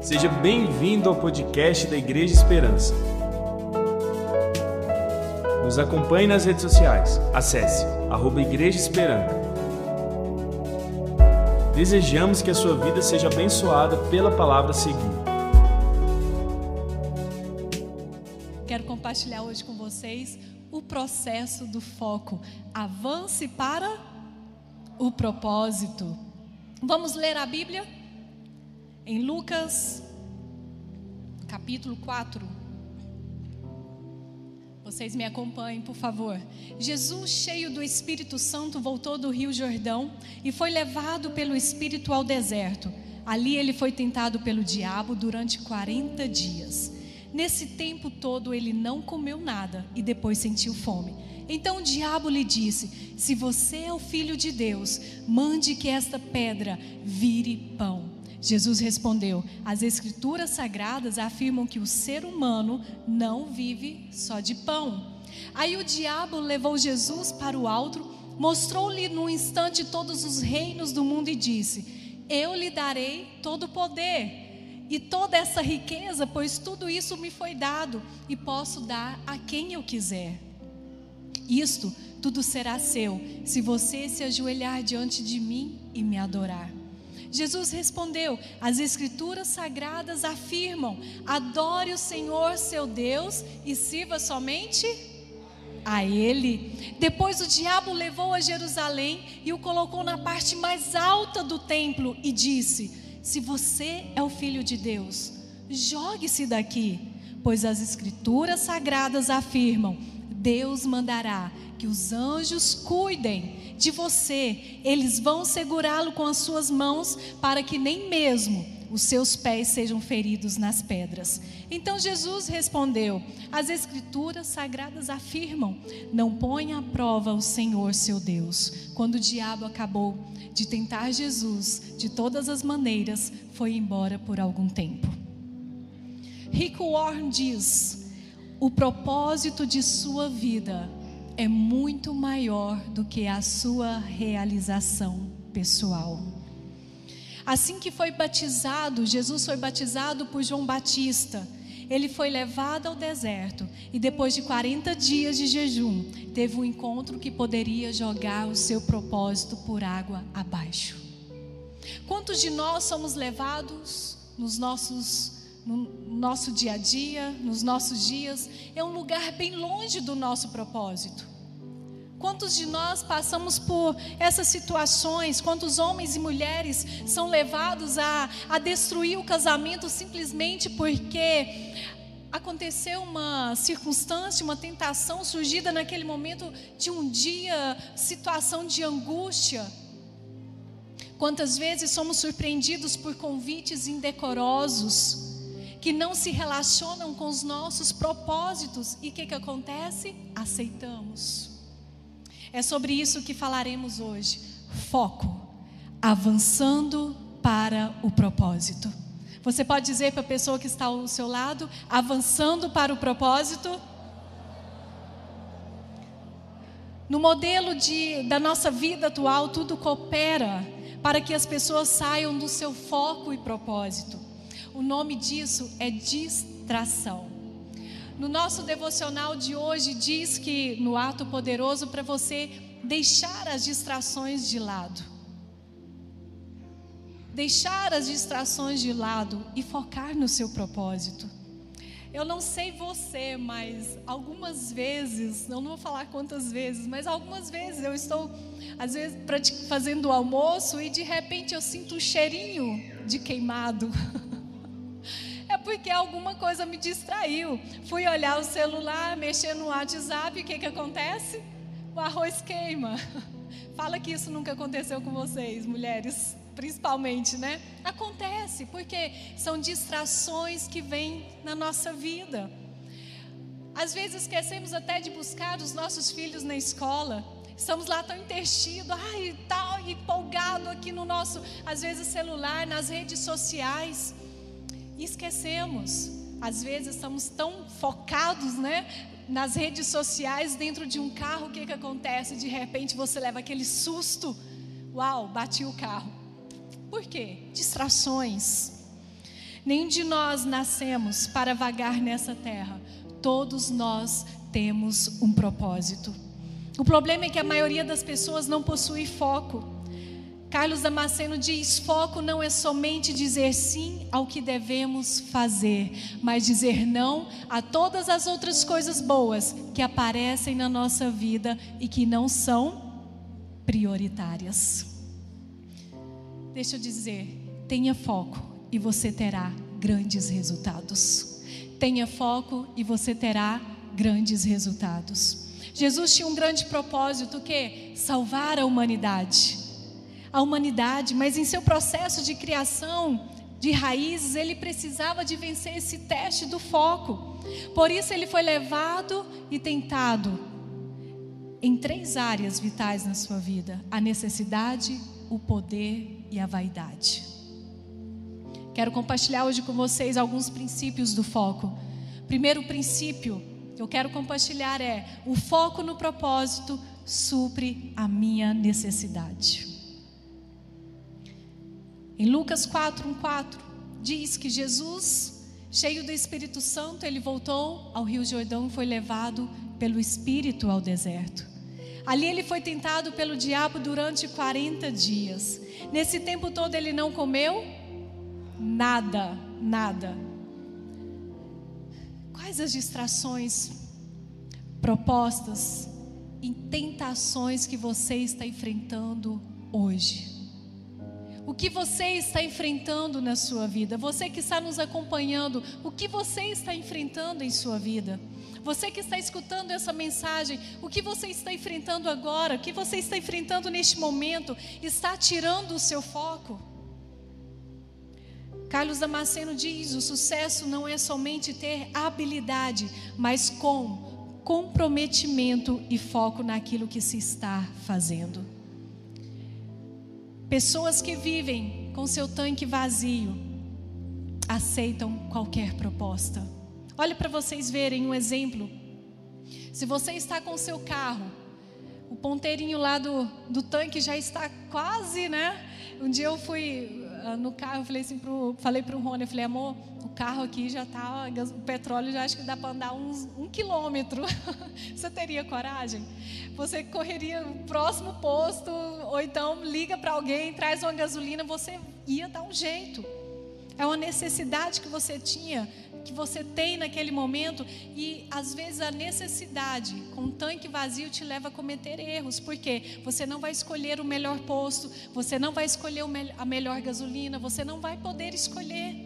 Seja bem-vindo ao podcast da Igreja Esperança. Nos acompanhe nas redes sociais. Acesse arroba Igreja Esperança. Desejamos que a sua vida seja abençoada pela palavra seguinte. Quero compartilhar hoje com vocês o processo do foco. Avance para o propósito. Vamos ler a Bíblia? Em Lucas, capítulo 4. Vocês me acompanhem, por favor. Jesus, cheio do Espírito Santo, voltou do Rio Jordão e foi levado pelo Espírito ao deserto. Ali ele foi tentado pelo diabo durante 40 dias. Nesse tempo todo ele não comeu nada e depois sentiu fome. Então o diabo lhe disse: Se você é o filho de Deus, mande que esta pedra vire pão. Jesus respondeu: As Escrituras sagradas afirmam que o ser humano não vive só de pão. Aí o diabo levou Jesus para o alto, mostrou-lhe num instante todos os reinos do mundo e disse: Eu lhe darei todo o poder e toda essa riqueza, pois tudo isso me foi dado e posso dar a quem eu quiser. Isto tudo será seu, se você se ajoelhar diante de mim e me adorar. Jesus respondeu: As Escrituras sagradas afirmam: adore o Senhor seu Deus e sirva somente a Ele. Depois o diabo levou a Jerusalém e o colocou na parte mais alta do templo e disse: Se você é o filho de Deus, jogue-se daqui, pois as Escrituras sagradas afirmam: Deus mandará que os anjos cuidem de você, eles vão segurá-lo com as suas mãos para que nem mesmo os seus pés sejam feridos nas pedras. Então Jesus respondeu: As Escrituras sagradas afirmam: Não ponha à prova o Senhor seu Deus. Quando o diabo acabou de tentar Jesus de todas as maneiras, foi embora por algum tempo. Rick Warren diz: O propósito de sua vida é muito maior do que a sua realização pessoal. Assim que foi batizado, Jesus foi batizado por João Batista. Ele foi levado ao deserto e depois de 40 dias de jejum, teve um encontro que poderia jogar o seu propósito por água abaixo. Quantos de nós somos levados nos nossos no nosso dia a dia, nos nossos dias, é um lugar bem longe do nosso propósito. Quantos de nós passamos por essas situações? Quantos homens e mulheres são levados a, a destruir o casamento simplesmente porque aconteceu uma circunstância, uma tentação surgida naquele momento de um dia, situação de angústia? Quantas vezes somos surpreendidos por convites indecorosos? Que não se relacionam com os nossos propósitos. E o que, que acontece? Aceitamos. É sobre isso que falaremos hoje. Foco, avançando para o propósito. Você pode dizer para a pessoa que está ao seu lado, avançando para o propósito? No modelo de, da nossa vida atual, tudo coopera para que as pessoas saiam do seu foco e propósito. O nome disso é distração. No nosso devocional de hoje diz que no ato poderoso para você deixar as distrações de lado. Deixar as distrações de lado e focar no seu propósito. Eu não sei você, mas algumas vezes, eu não vou falar quantas vezes, mas algumas vezes eu estou, às vezes, fazendo o almoço e de repente eu sinto um cheirinho de queimado. Porque alguma coisa me distraiu. Fui olhar o celular, mexer no WhatsApp, e o que, que acontece? O arroz queima. Fala que isso nunca aconteceu com vocês, mulheres, principalmente, né? Acontece, porque são distrações que vêm na nossa vida. Às vezes esquecemos até de buscar os nossos filhos na escola. Estamos lá tão intertidos, ai, tal, empolgado aqui no nosso, às vezes, celular, nas redes sociais. E esquecemos. Às vezes estamos tão focados, né? Nas redes sociais, dentro de um carro, o que, que acontece? De repente você leva aquele susto. Uau, bati o carro. Por quê? Distrações. Nenhum de nós nascemos para vagar nessa terra. Todos nós temos um propósito. O problema é que a maioria das pessoas não possui foco. Carlos Damasceno diz: foco não é somente dizer sim ao que devemos fazer, mas dizer não a todas as outras coisas boas que aparecem na nossa vida e que não são prioritárias. Deixa eu dizer, tenha foco e você terá grandes resultados. Tenha foco e você terá grandes resultados. Jesus tinha um grande propósito que salvar a humanidade a humanidade, mas em seu processo de criação de raízes, ele precisava de vencer esse teste do foco. Por isso ele foi levado e tentado em três áreas vitais na sua vida: a necessidade, o poder e a vaidade. Quero compartilhar hoje com vocês alguns princípios do foco. Primeiro princípio que eu quero compartilhar é: o foco no propósito supre a minha necessidade. Em Lucas 4, 1, 4, diz que Jesus, cheio do Espírito Santo, ele voltou ao Rio Jordão e foi levado pelo Espírito ao deserto. Ali ele foi tentado pelo diabo durante 40 dias. Nesse tempo todo ele não comeu nada, nada. Quais as distrações, propostas e tentações que você está enfrentando hoje? O que você está enfrentando na sua vida. Você que está nos acompanhando, o que você está enfrentando em sua vida. Você que está escutando essa mensagem, o que você está enfrentando agora, o que você está enfrentando neste momento, está tirando o seu foco. Carlos Damasceno diz: o sucesso não é somente ter habilidade, mas com comprometimento e foco naquilo que se está fazendo. Pessoas que vivem com seu tanque vazio aceitam qualquer proposta. Olha para vocês verem um exemplo. Se você está com seu carro, o ponteirinho lá do, do tanque já está quase, né? Um dia eu fui no carro, falei assim pro, falei para o Rony, eu falei, amor, o carro aqui já está, o petróleo já acho que dá para andar uns um quilômetro. Você teria coragem? Você correria o próximo posto, ou então liga para alguém, traz uma gasolina, você ia dar um jeito. É uma necessidade que você tinha, que você tem naquele momento, e às vezes a necessidade com um tanque vazio te leva a cometer erros, porque você não vai escolher o melhor posto, você não vai escolher a melhor gasolina, você não vai poder escolher.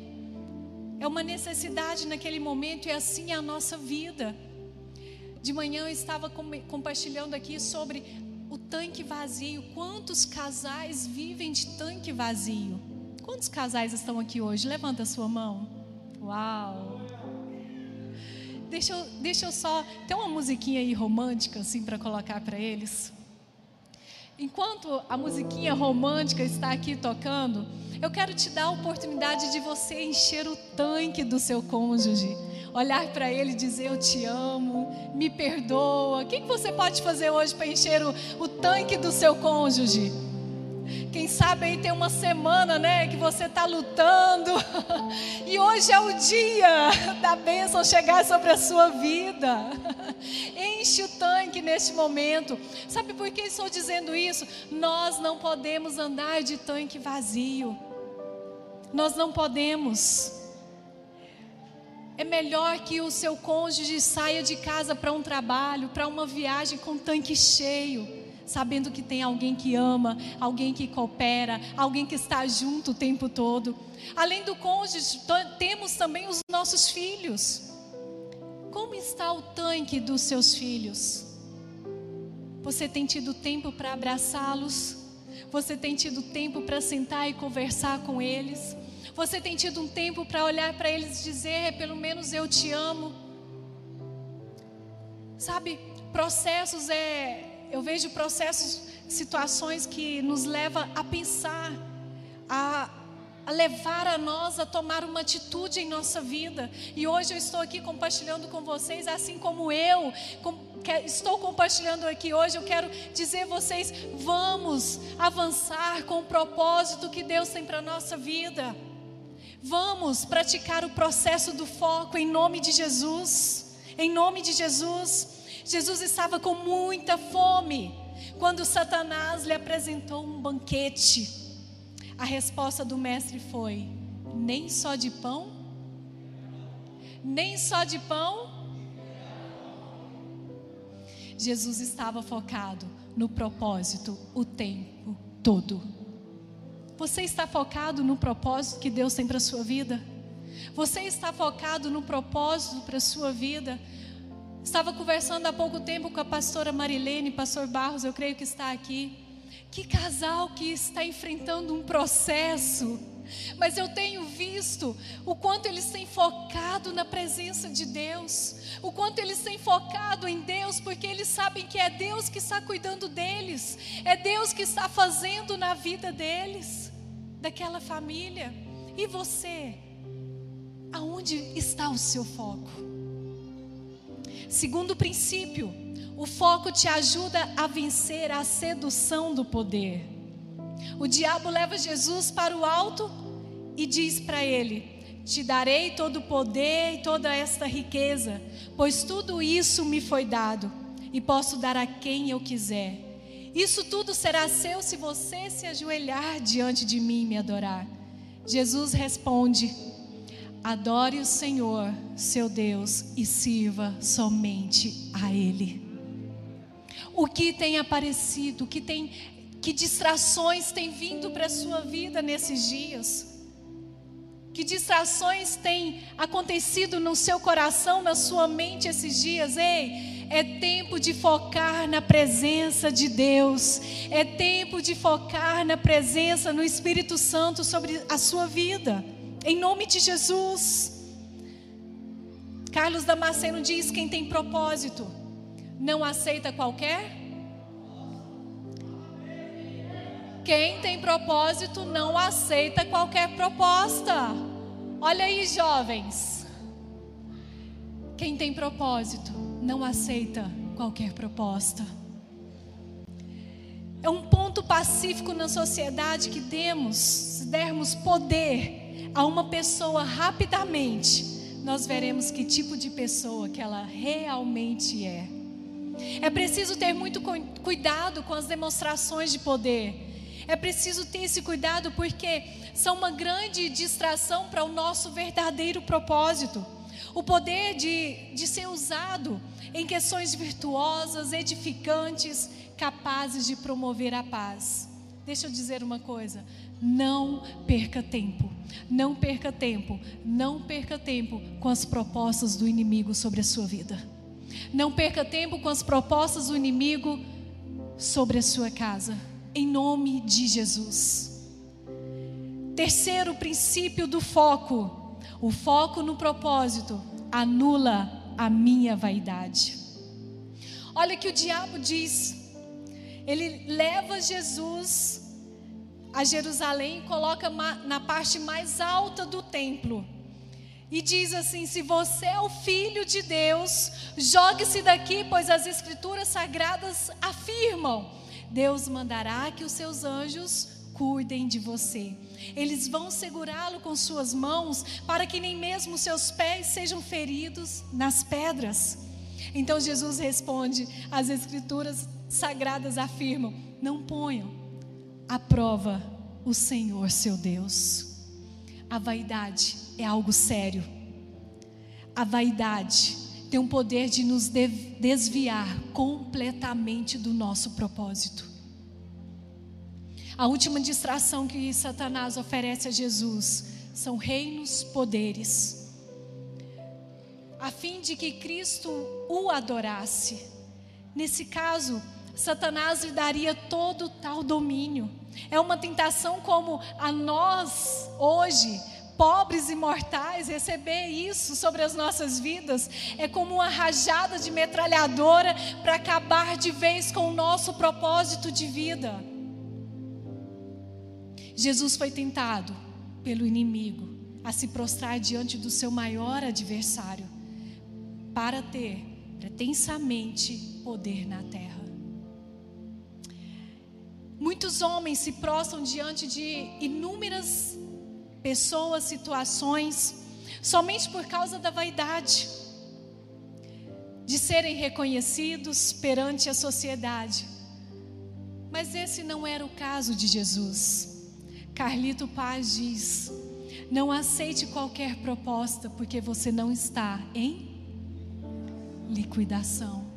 É uma necessidade naquele momento, e assim é a nossa vida. De manhã eu estava compartilhando aqui sobre o tanque vazio. Quantos casais vivem de tanque vazio? Quantos casais estão aqui hoje? Levanta a sua mão. Uau! Deixa eu, deixa eu só. Tem uma musiquinha aí romântica, assim, para colocar para eles. Enquanto a musiquinha romântica está aqui tocando, eu quero te dar a oportunidade de você encher o tanque do seu cônjuge. Olhar para ele e dizer: Eu te amo, me perdoa. O que, que você pode fazer hoje para encher o, o tanque do seu cônjuge? Quem sabe aí tem uma semana, né, que você está lutando. E hoje é o dia da bênção chegar sobre a sua vida. Enche o tanque neste momento. Sabe por que estou dizendo isso? Nós não podemos andar de tanque vazio. Nós não podemos. É melhor que o seu cônjuge saia de casa para um trabalho, para uma viagem com tanque cheio sabendo que tem alguém que ama, alguém que coopera, alguém que está junto o tempo todo. Além do cônjuge, temos também os nossos filhos. Como está o tanque dos seus filhos? Você tem tido tempo para abraçá-los? Você tem tido tempo para sentar e conversar com eles? Você tem tido um tempo para olhar para eles e dizer, pelo menos eu te amo? Sabe, processos é eu vejo processos, situações que nos levam a pensar, a, a levar a nós a tomar uma atitude em nossa vida. E hoje eu estou aqui compartilhando com vocês, assim como eu com, estou compartilhando aqui hoje, eu quero dizer a vocês: vamos avançar com o propósito que Deus tem para a nossa vida. Vamos praticar o processo do foco em nome de Jesus. Em nome de Jesus. Jesus estava com muita fome quando Satanás lhe apresentou um banquete. A resposta do mestre foi: nem só de pão? Nem só de pão? Jesus estava focado no propósito o tempo todo. Você está focado no propósito que Deus tem para a sua vida? Você está focado no propósito para a sua vida? Estava conversando há pouco tempo com a pastora Marilene, pastor Barros, eu creio que está aqui. Que casal que está enfrentando um processo mas eu tenho visto o quanto eles têm focado na presença de Deus, o quanto eles têm focado em Deus, porque eles sabem que é Deus que está cuidando deles, é Deus que está fazendo na vida deles, daquela família. E você, aonde está o seu foco? Segundo princípio, o foco te ajuda a vencer a sedução do poder. O diabo leva Jesus para o alto e diz para ele: Te darei todo o poder e toda esta riqueza, pois tudo isso me foi dado e posso dar a quem eu quiser. Isso tudo será seu se você se ajoelhar diante de mim e me adorar. Jesus responde: Adore o Senhor, seu Deus, e sirva somente a Ele. O que tem aparecido, que tem que distrações têm vindo para a sua vida nesses dias? Que distrações têm acontecido no seu coração, na sua mente esses dias? Ei, é tempo de focar na presença de Deus. É tempo de focar na presença, no Espírito Santo sobre a sua vida. Em nome de Jesus. Carlos Damasceno diz: quem tem propósito não aceita qualquer. Quem tem propósito não aceita qualquer proposta. Olha aí, jovens. Quem tem propósito não aceita qualquer proposta. É um ponto pacífico na sociedade que demos, se dermos poder a uma pessoa rapidamente, nós veremos que tipo de pessoa que ela realmente é. É preciso ter muito cuidado com as demonstrações de poder é preciso ter esse cuidado porque são uma grande distração para o nosso verdadeiro propósito. O poder de, de ser usado em questões virtuosas, edificantes, capazes de promover a paz. Deixa eu dizer uma coisa: não perca tempo, não perca tempo, não perca tempo com as propostas do inimigo sobre a sua vida. Não perca tempo com as propostas do inimigo sobre a sua casa em nome de Jesus. Terceiro princípio do foco: o foco no propósito anula a minha vaidade. Olha que o diabo diz. Ele leva Jesus a Jerusalém coloca na parte mais alta do templo. E diz assim: Se você é o filho de Deus, jogue-se daqui, pois as escrituras sagradas afirmam Deus mandará que os seus anjos cuidem de você. Eles vão segurá-lo com suas mãos para que nem mesmo seus pés sejam feridos nas pedras. Então Jesus responde: as escrituras sagradas afirmam: não ponham à prova o Senhor seu Deus. A vaidade é algo sério. A vaidade tem o poder de nos desviar completamente do nosso propósito. A última distração que Satanás oferece a Jesus são reinos, poderes, a fim de que Cristo o adorasse. Nesse caso, Satanás lhe daria todo tal domínio. É uma tentação como a nós hoje pobres e mortais, receber isso sobre as nossas vidas é como uma rajada de metralhadora para acabar de vez com o nosso propósito de vida. Jesus foi tentado pelo inimigo a se prostrar diante do seu maior adversário para ter pretensamente poder na terra. Muitos homens se prostram diante de inúmeras pessoas, situações, somente por causa da vaidade, de serem reconhecidos perante a sociedade. Mas esse não era o caso de Jesus. Carlito Paz diz: não aceite qualquer proposta, porque você não está em liquidação.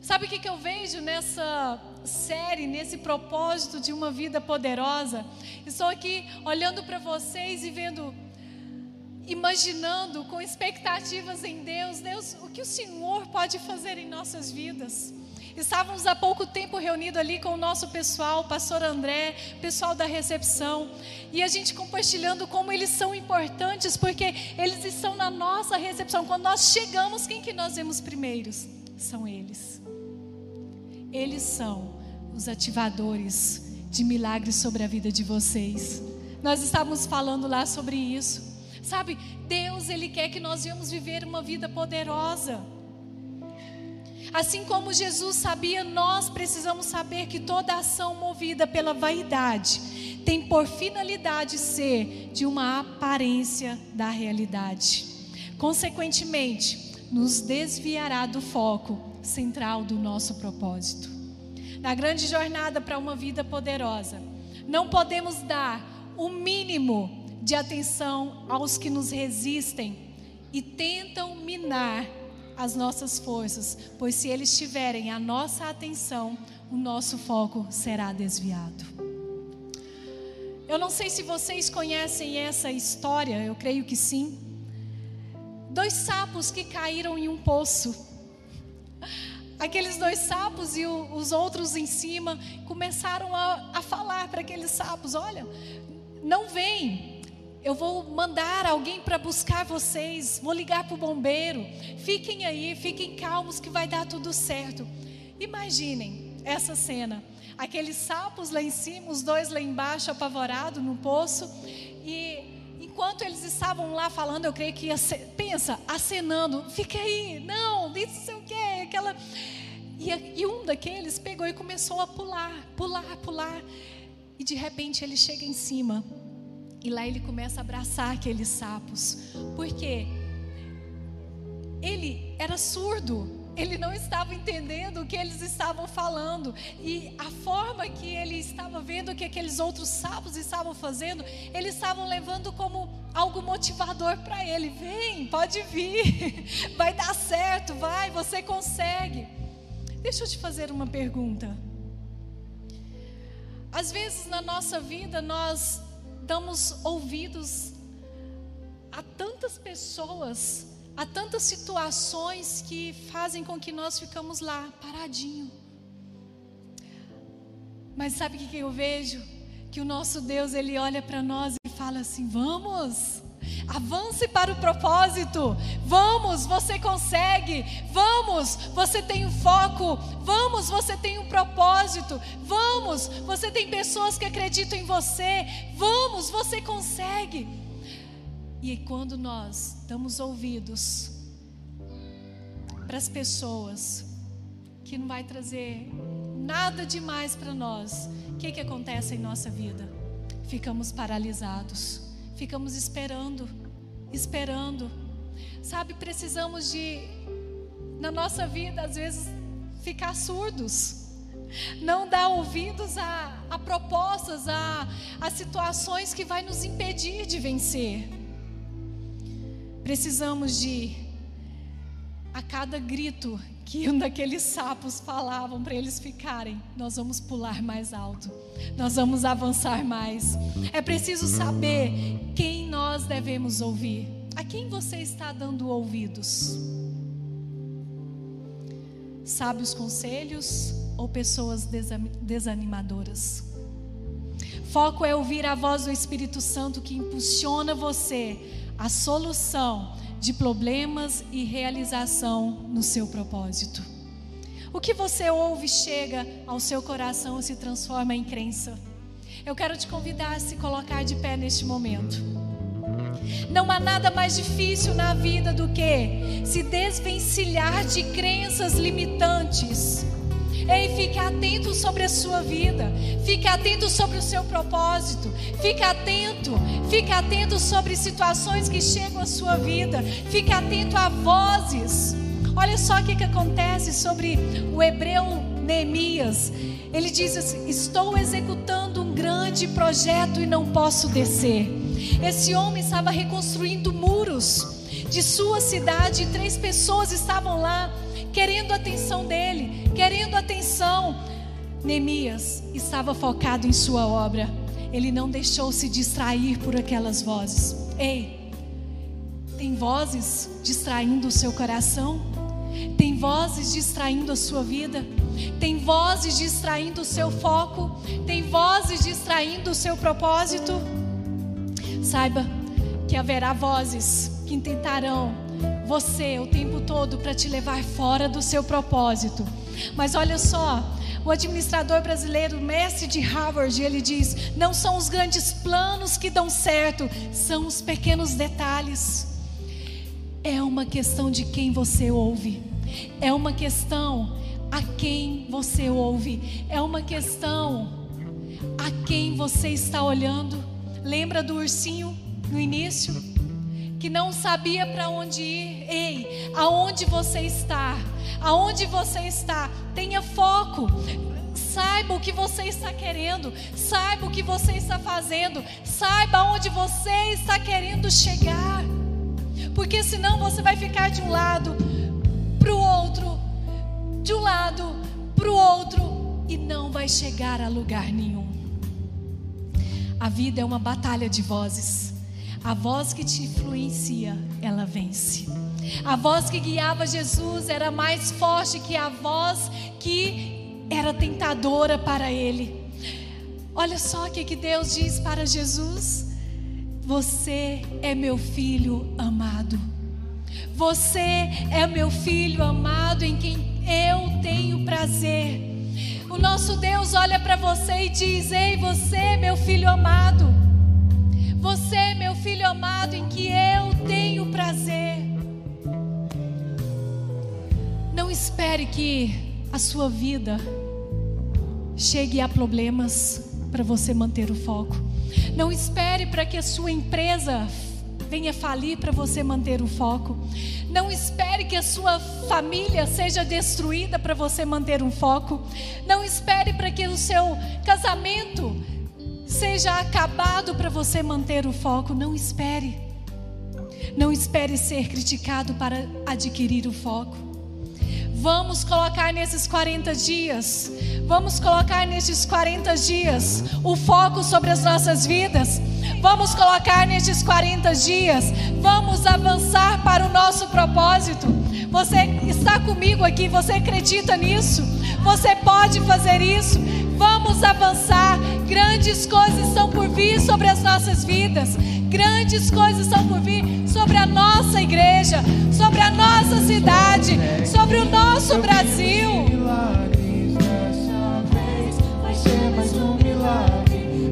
Sabe o que, que eu vejo nessa série, nesse propósito de uma vida poderosa? Estou aqui olhando para vocês e vendo, imaginando com expectativas em Deus, Deus, o que o Senhor pode fazer em nossas vidas. Estávamos há pouco tempo reunidos ali com o nosso pessoal, o pastor André, pessoal da recepção, e a gente compartilhando como eles são importantes, porque eles estão na nossa recepção. Quando nós chegamos, quem que nós vemos primeiros? São eles. Eles são os ativadores de milagres sobre a vida de vocês. Nós estávamos falando lá sobre isso. Sabe, Deus, Ele quer que nós venhamos viver uma vida poderosa. Assim como Jesus sabia, nós precisamos saber que toda ação movida pela vaidade tem por finalidade ser de uma aparência da realidade. Consequentemente, nos desviará do foco central do nosso propósito. Na grande jornada para uma vida poderosa, não podemos dar o mínimo de atenção aos que nos resistem e tentam minar as nossas forças, pois se eles tiverem a nossa atenção, o nosso foco será desviado. Eu não sei se vocês conhecem essa história, eu creio que sim. Dois sapos que caíram em um poço. Aqueles dois sapos e o, os outros em cima começaram a, a falar para aqueles sapos: Olha, não vem, eu vou mandar alguém para buscar vocês, vou ligar para o bombeiro. Fiquem aí, fiquem calmos que vai dar tudo certo. Imaginem essa cena: aqueles sapos lá em cima, os dois lá embaixo, apavorados no poço. E enquanto eles estavam lá falando, eu creio que ia ser, pensa, acenando: fica aí, não, isso sei o quê, aquela. E, e um daqueles pegou e começou a pular, pular, pular. E de repente ele chega em cima e lá ele começa a abraçar aqueles sapos. Porque ele era surdo. Ele não estava entendendo o que eles estavam falando. E a forma que ele estava vendo que aqueles outros sapos estavam fazendo, eles estavam levando como algo motivador para ele. Vem, pode vir. Vai dar certo, vai, você consegue. Deixa eu te fazer uma pergunta. Às vezes na nossa vida nós damos ouvidos a tantas pessoas, a tantas situações que fazem com que nós ficamos lá paradinho. Mas sabe o que eu vejo? Que o nosso Deus ele olha para nós e fala assim: vamos. Avance para o propósito. Vamos, você consegue. Vamos, você tem um foco. Vamos, você tem um propósito. Vamos, você tem pessoas que acreditam em você. Vamos, você consegue. E quando nós damos ouvidos para as pessoas que não vai trazer nada demais para nós, o que, que acontece em nossa vida? Ficamos paralisados ficamos esperando, esperando. Sabe, precisamos de, na nossa vida, às vezes, ficar surdos. Não dar ouvidos a, a propostas, a, a situações que vai nos impedir de vencer. Precisamos de, a cada grito que um daqueles sapos falavam para eles ficarem, nós vamos pular mais alto, nós vamos avançar mais. É preciso saber quem nós devemos ouvir. A quem você está dando ouvidos? Sábios conselhos ou pessoas desanimadoras? Foco é ouvir a voz do Espírito Santo que impulsiona você a solução de problemas e realização no seu propósito. O que você ouve chega ao seu coração e se transforma em crença. Eu quero te convidar a se colocar de pé neste momento. Não há nada mais difícil na vida do que se desvencilhar de crenças limitantes. Ei, fique atento sobre a sua vida. Fique atento sobre o seu propósito. Fique atento. Fique atento sobre situações que chegam à sua vida. Fique atento a vozes. Olha só o que, que acontece sobre o hebreu Neemias. Ele diz assim: Estou executando um grande projeto e não posso descer. Esse homem estava reconstruindo muros de sua cidade e três pessoas estavam lá querendo a atenção dele. Neemias estava focado em sua obra. Ele não deixou se distrair por aquelas vozes. Ei, tem vozes distraindo o seu coração? Tem vozes distraindo a sua vida? Tem vozes distraindo o seu foco? Tem vozes distraindo o seu propósito? Saiba que haverá vozes que tentarão você o tempo todo para te levar fora do seu propósito. Mas olha só, o administrador brasileiro, mestre de Harvard, ele diz: não são os grandes planos que dão certo, são os pequenos detalhes. É uma questão de quem você ouve, é uma questão a quem você ouve, é uma questão a quem você está olhando. Lembra do ursinho no início? Que não sabia para onde ir. Ei, aonde você está? Aonde você está? Tenha foco. Saiba o que você está querendo, saiba o que você está fazendo, saiba onde você está querendo chegar. Porque senão você vai ficar de um lado para o outro, de um lado para o outro e não vai chegar a lugar nenhum. A vida é uma batalha de vozes. A voz que te influencia, ela vence. A voz que guiava Jesus era mais forte que a voz que era tentadora para ele. Olha só o que, Deus diz para Jesus: Você é meu filho amado. Você é meu filho amado em quem eu tenho prazer. O nosso Deus olha para você e diz: Ei, você, meu filho amado. Você, meu filho amado, em que eu tenho prazer. Não espere que a sua vida chegue a problemas para você manter o foco. Não espere para que a sua empresa venha falir para você manter o foco. Não espere que a sua família seja destruída para você manter um foco. Não espere para que o seu casamento seja acabado para você manter o foco. Não espere. Não espere ser criticado para adquirir o foco. Vamos colocar nesses 40 dias, vamos colocar nesses 40 dias o foco sobre as nossas vidas. Vamos colocar nesses 40 dias, vamos avançar para o nosso propósito. Você está comigo aqui, você acredita nisso? Você pode fazer isso? Vamos avançar. Grandes coisas estão por vir sobre as nossas vidas. Grandes coisas estão por vir sobre a nossa igreja, sobre a nossa cidade, sobre o nosso Brasil.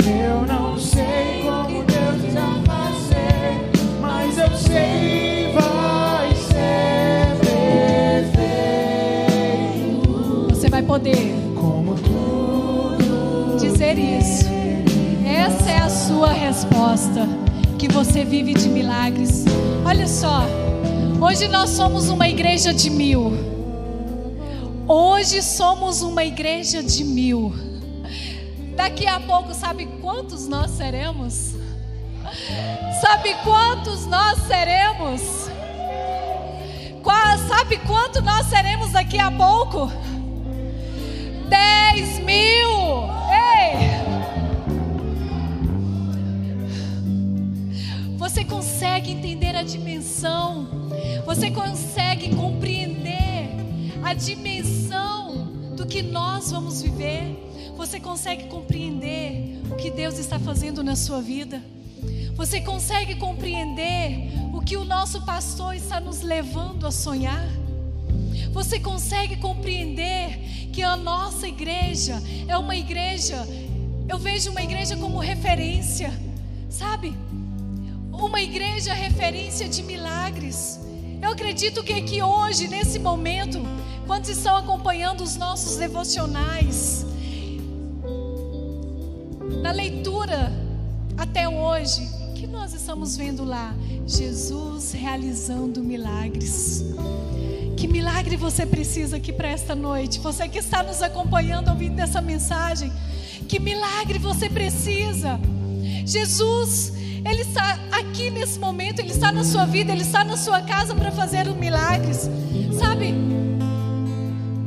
Eu não sei como Deus fazer, mas eu sei vai ser perfeito. Você vai poder isso. Essa é a sua resposta. Que você vive de milagres. Olha só, hoje nós somos uma igreja de mil. Hoje somos uma igreja de mil. Daqui a pouco, sabe quantos nós seremos? Sabe quantos nós seremos? Sabe quanto nós seremos daqui a pouco? Dez mil! Você consegue entender a dimensão, você consegue compreender a dimensão do que nós vamos viver, você consegue compreender o que Deus está fazendo na sua vida, você consegue compreender o que o nosso pastor está nos levando a sonhar. Você consegue compreender que a nossa igreja é uma igreja, eu vejo uma igreja como referência, sabe? Uma igreja referência de milagres. Eu acredito que aqui hoje, nesse momento, Quantos estão acompanhando os nossos devocionais? Na leitura até hoje, que nós estamos vendo lá? Jesus realizando milagres. Que milagre você precisa aqui para esta noite? Você que está nos acompanhando ouvindo essa mensagem, que milagre você precisa? Jesus, Ele está aqui nesse momento, Ele está na sua vida, Ele está na sua casa para fazer milagres. Sabe?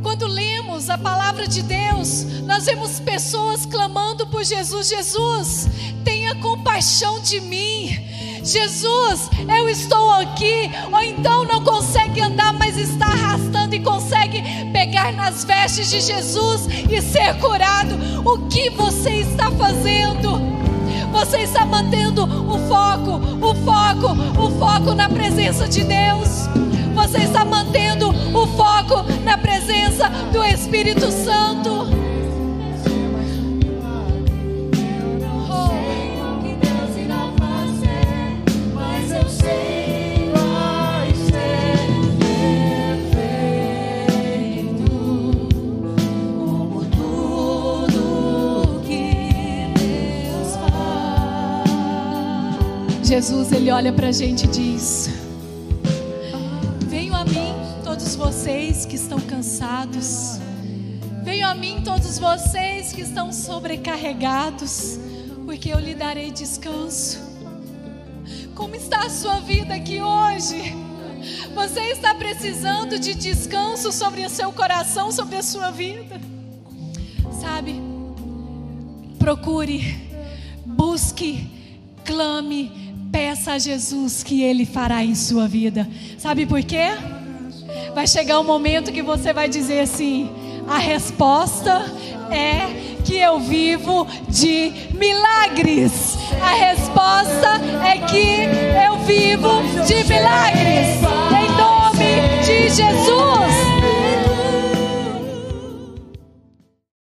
Quando lemos a palavra de Deus, nós vemos pessoas clamando por Jesus: Jesus, tenha compaixão de mim. Jesus, eu estou aqui, ou então não consegue andar, mas está arrastando e consegue pegar nas vestes de Jesus e ser curado. O que você está fazendo? Você está mantendo o foco, o foco, o foco na presença de Deus. Você está mantendo o foco na presença do Espírito Santo. Jesus, ele olha para a gente e diz: Venham a mim, todos vocês que estão cansados. Venham a mim, todos vocês que estão sobrecarregados, porque eu lhe darei descanso. Como está a sua vida aqui hoje? Você está precisando de descanso sobre o seu coração, sobre a sua vida? Sabe? Procure, busque, clame, Peça a Jesus que Ele fará em sua vida. Sabe por quê? Vai chegar um momento que você vai dizer assim: a resposta é que eu vivo de milagres. A resposta é que eu vivo de milagres. Em nome de Jesus.